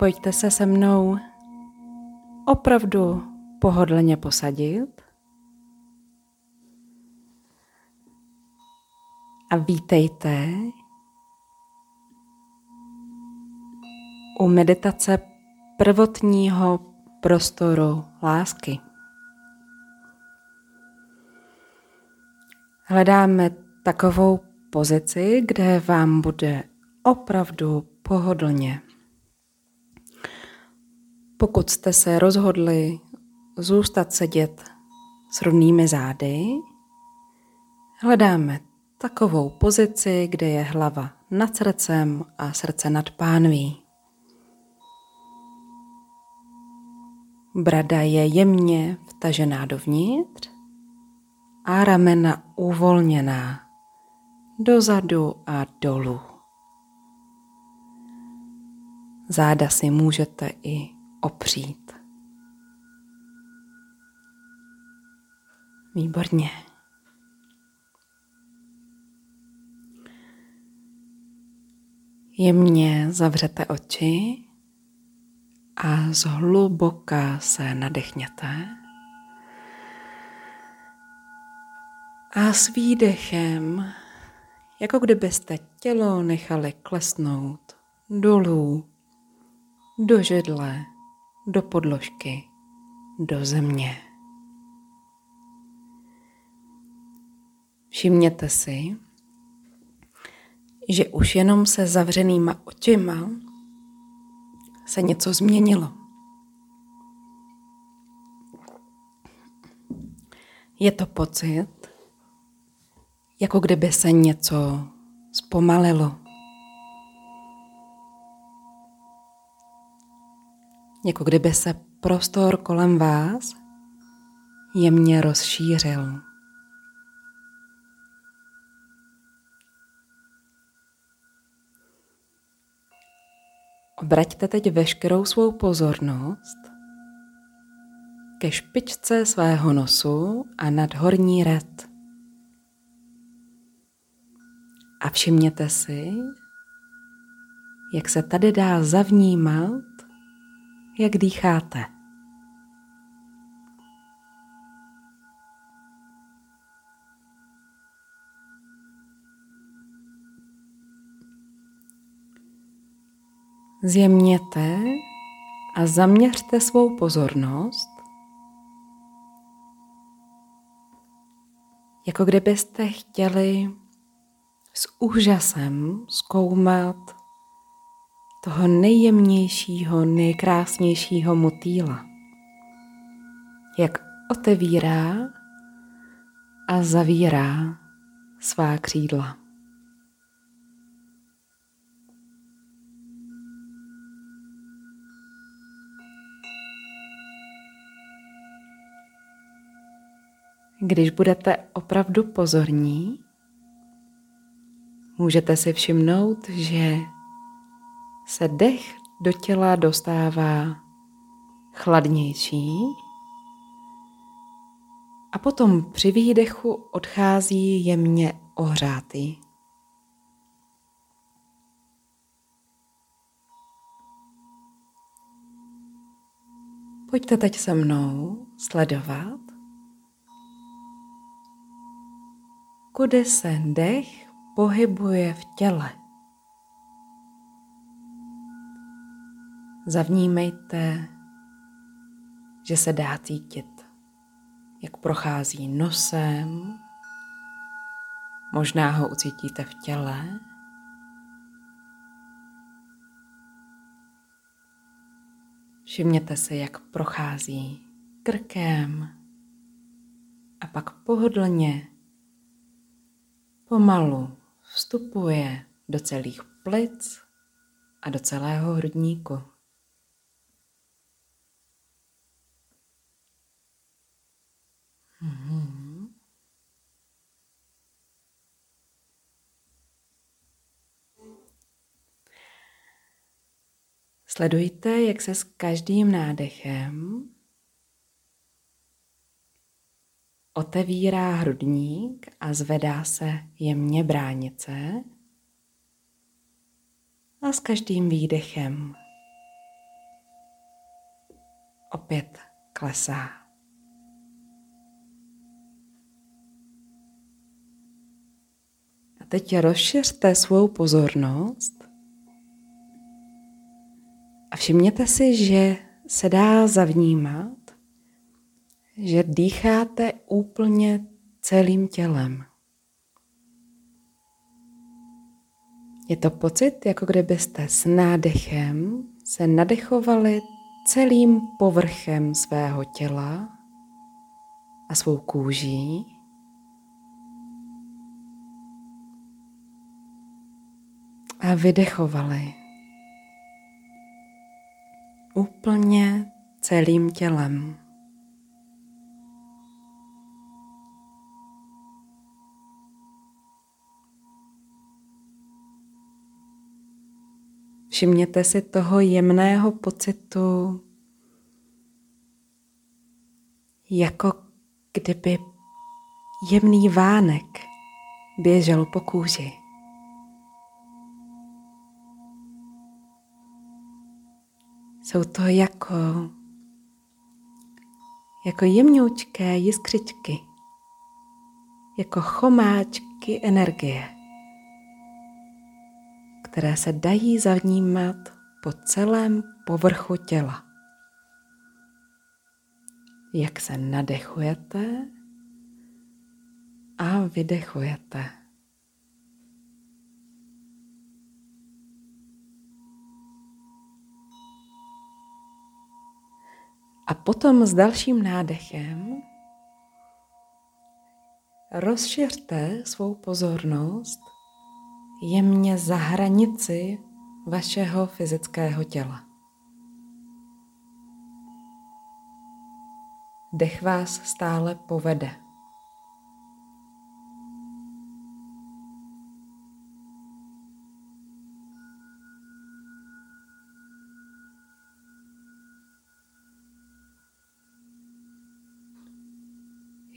pojďte se se mnou opravdu pohodlně posadit. A vítejte u meditace prvotního prostoru lásky. Hledáme takovou pozici, kde vám bude opravdu pohodlně. Pokud jste se rozhodli zůstat sedět s rovnými zády, hledáme takovou pozici, kde je hlava nad srdcem a srdce nad pánví. Brada je jemně vtažená dovnitř a ramena uvolněná dozadu a dolů. Záda si můžete i opřít. Výborně. Jemně zavřete oči a zhluboka se nadechněte. A s výdechem, jako kdybyste tělo nechali klesnout dolů, do židle, do podložky, do země. Všimněte si, že už jenom se zavřenýma očima se něco změnilo. Je to pocit, jako kdyby se něco zpomalilo. Jako kdyby se prostor kolem vás jemně rozšířil. Obraťte teď veškerou svou pozornost ke špičce svého nosu a nad horní red. A všimněte si, jak se tady dá zavnímat, jak dýcháte. Zjemněte a zaměřte svou pozornost, jako kdybyste chtěli s úžasem zkoumat toho nejjemnějšího, nejkrásnějšího motýla. Jak otevírá a zavírá svá křídla. Když budete opravdu pozorní, můžete si všimnout, že se dech do těla dostává chladnější a potom při výdechu odchází jemně ohřátý. Pojďte teď se mnou sledovat, kudy se dech pohybuje v těle. Zavnímejte, že se dá cítit, jak prochází nosem, možná ho ucítíte v těle. Všimněte si, jak prochází krkem a pak pohodlně, pomalu vstupuje do celých plic a do celého hrudníku. Sledujte, jak se s každým nádechem otevírá hrudník a zvedá se jemně bránice. A s každým výdechem opět klesá. A teď rozšiřte svou pozornost a všimněte si, že se dá zavnímat, že dýcháte úplně celým tělem. Je to pocit, jako kdybyste s nádechem se nadechovali celým povrchem svého těla a svou kůží. A vydechovali úplně celým tělem. Všimněte si toho jemného pocitu, jako kdyby jemný vánek běžel po kůži. Jsou to jako, jako jemňoučké jiskřičky, jako chomáčky energie které se dají zavnímat po celém povrchu těla. Jak se nadechujete a vydechujete. A potom s dalším nádechem rozšiřte svou pozornost jemně za hranici vašeho fyzického těla. Dech vás stále povede.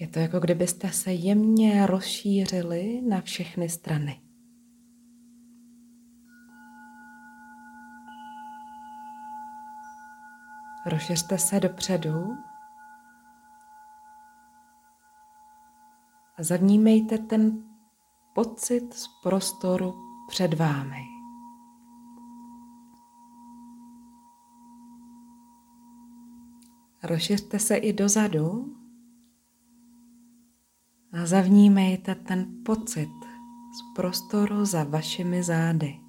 Je to jako kdybyste se jemně rozšířili na všechny strany. Rozšiřte se dopředu a zavnímejte ten pocit z prostoru před vámi. Rozšiřte se i dozadu a zavnímejte ten pocit z prostoru za vašimi zády.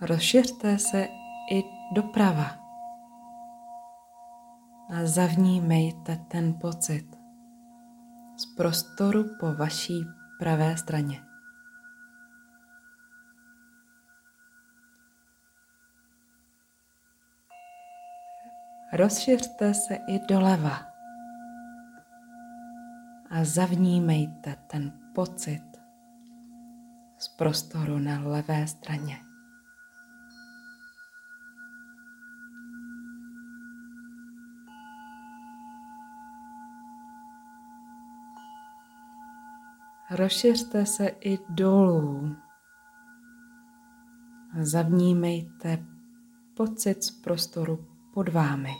Rozšiřte se i doprava a zavnímejte ten pocit z prostoru po vaší pravé straně. Rozšiřte se i doleva a zavnímejte ten pocit z prostoru na levé straně. Rozšiřte se i dolů. Zavnímejte pocit z prostoru pod vámi.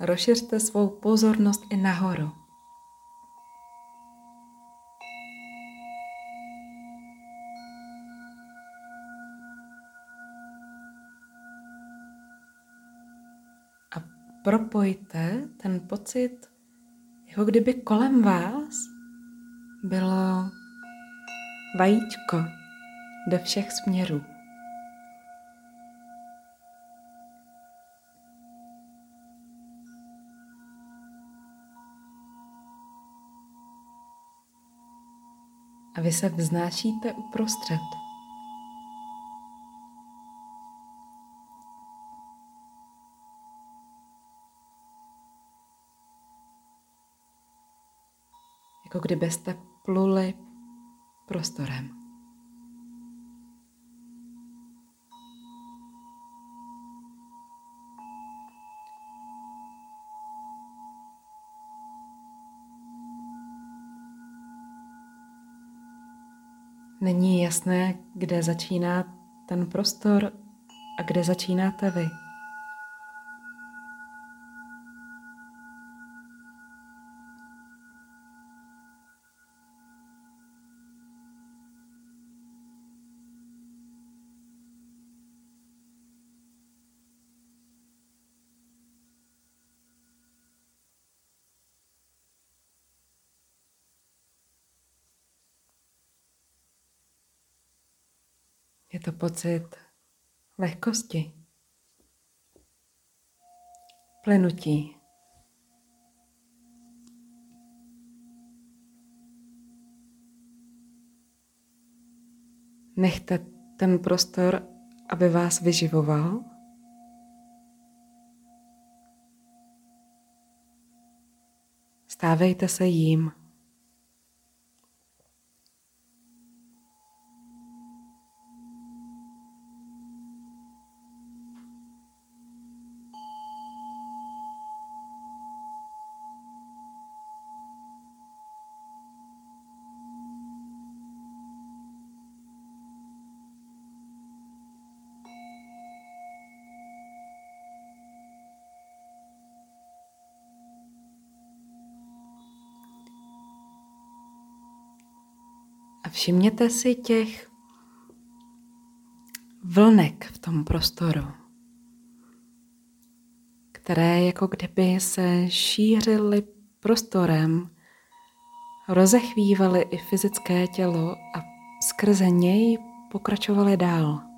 Rozšiřte svou pozornost i nahoru. propojte ten pocit, jako kdyby kolem vás bylo vajíčko do všech směrů. A vy se vznášíte uprostřed. kdybyste pluli prostorem. Není jasné, kde začíná ten prostor a kde začínáte vy. Je to pocit lehkosti, plynutí. Nechte ten prostor, aby vás vyživoval. Stávejte se jím. Všimněte si těch vlnek v tom prostoru, které jako kdyby se šířily prostorem, rozechvívaly i fyzické tělo a skrze něj pokračovaly dál.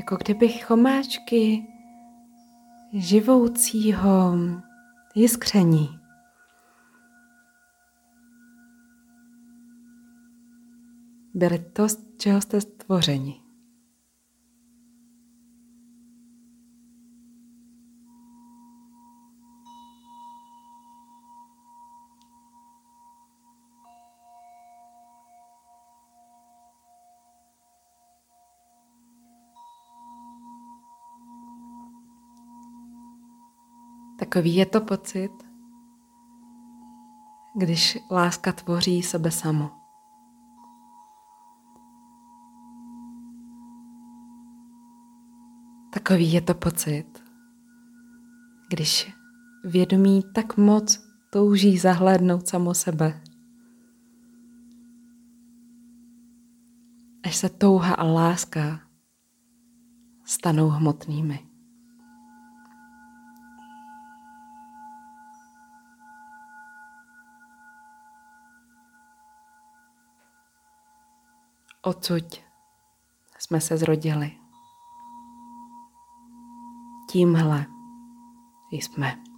Jako kdyby chomáčky živoucího jiskření. Byly to, z čeho jste stvořeni. Takový je to pocit, když láska tvoří sebe samo. Takový je to pocit, když vědomí tak moc touží zahlédnout samo sebe. Až se touha a láska stanou hmotnými. Odsud jsme se zrodili. Tímhle jsme.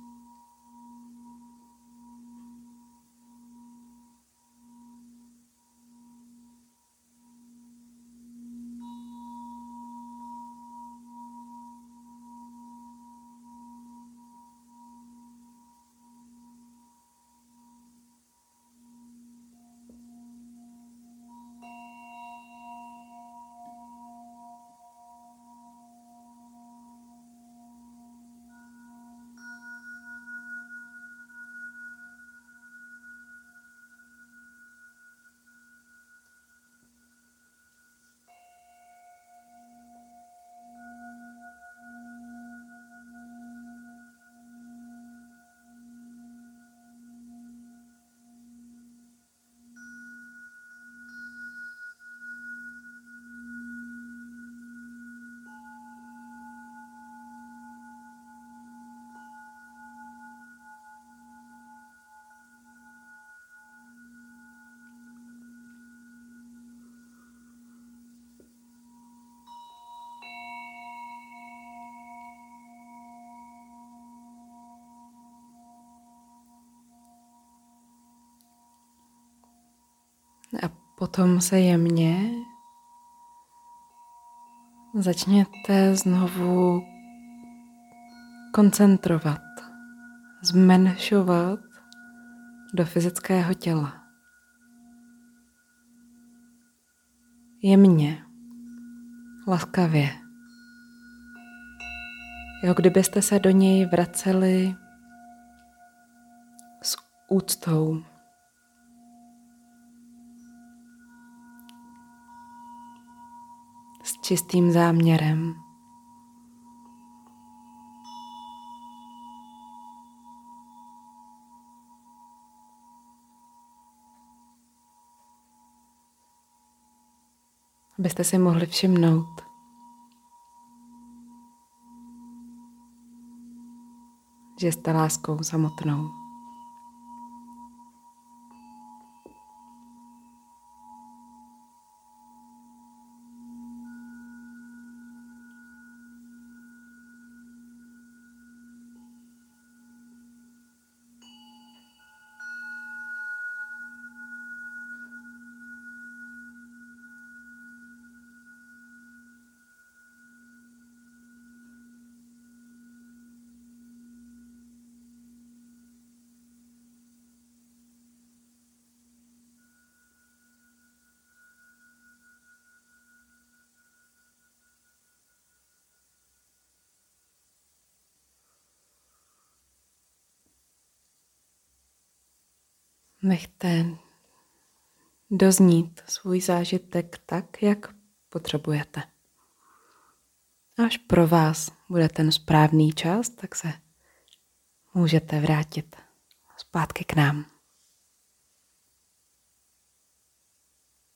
A potom se jemně začněte znovu koncentrovat, zmenšovat do fyzického těla. Jemně, laskavě. Jo, kdybyste se do něj vraceli s úctou. Čistým záměrem. abyste si mohli všimnout, že jste láskou samotnou. Nechte doznít svůj zážitek tak, jak potřebujete. Až pro vás bude ten správný čas, tak se můžete vrátit zpátky k nám.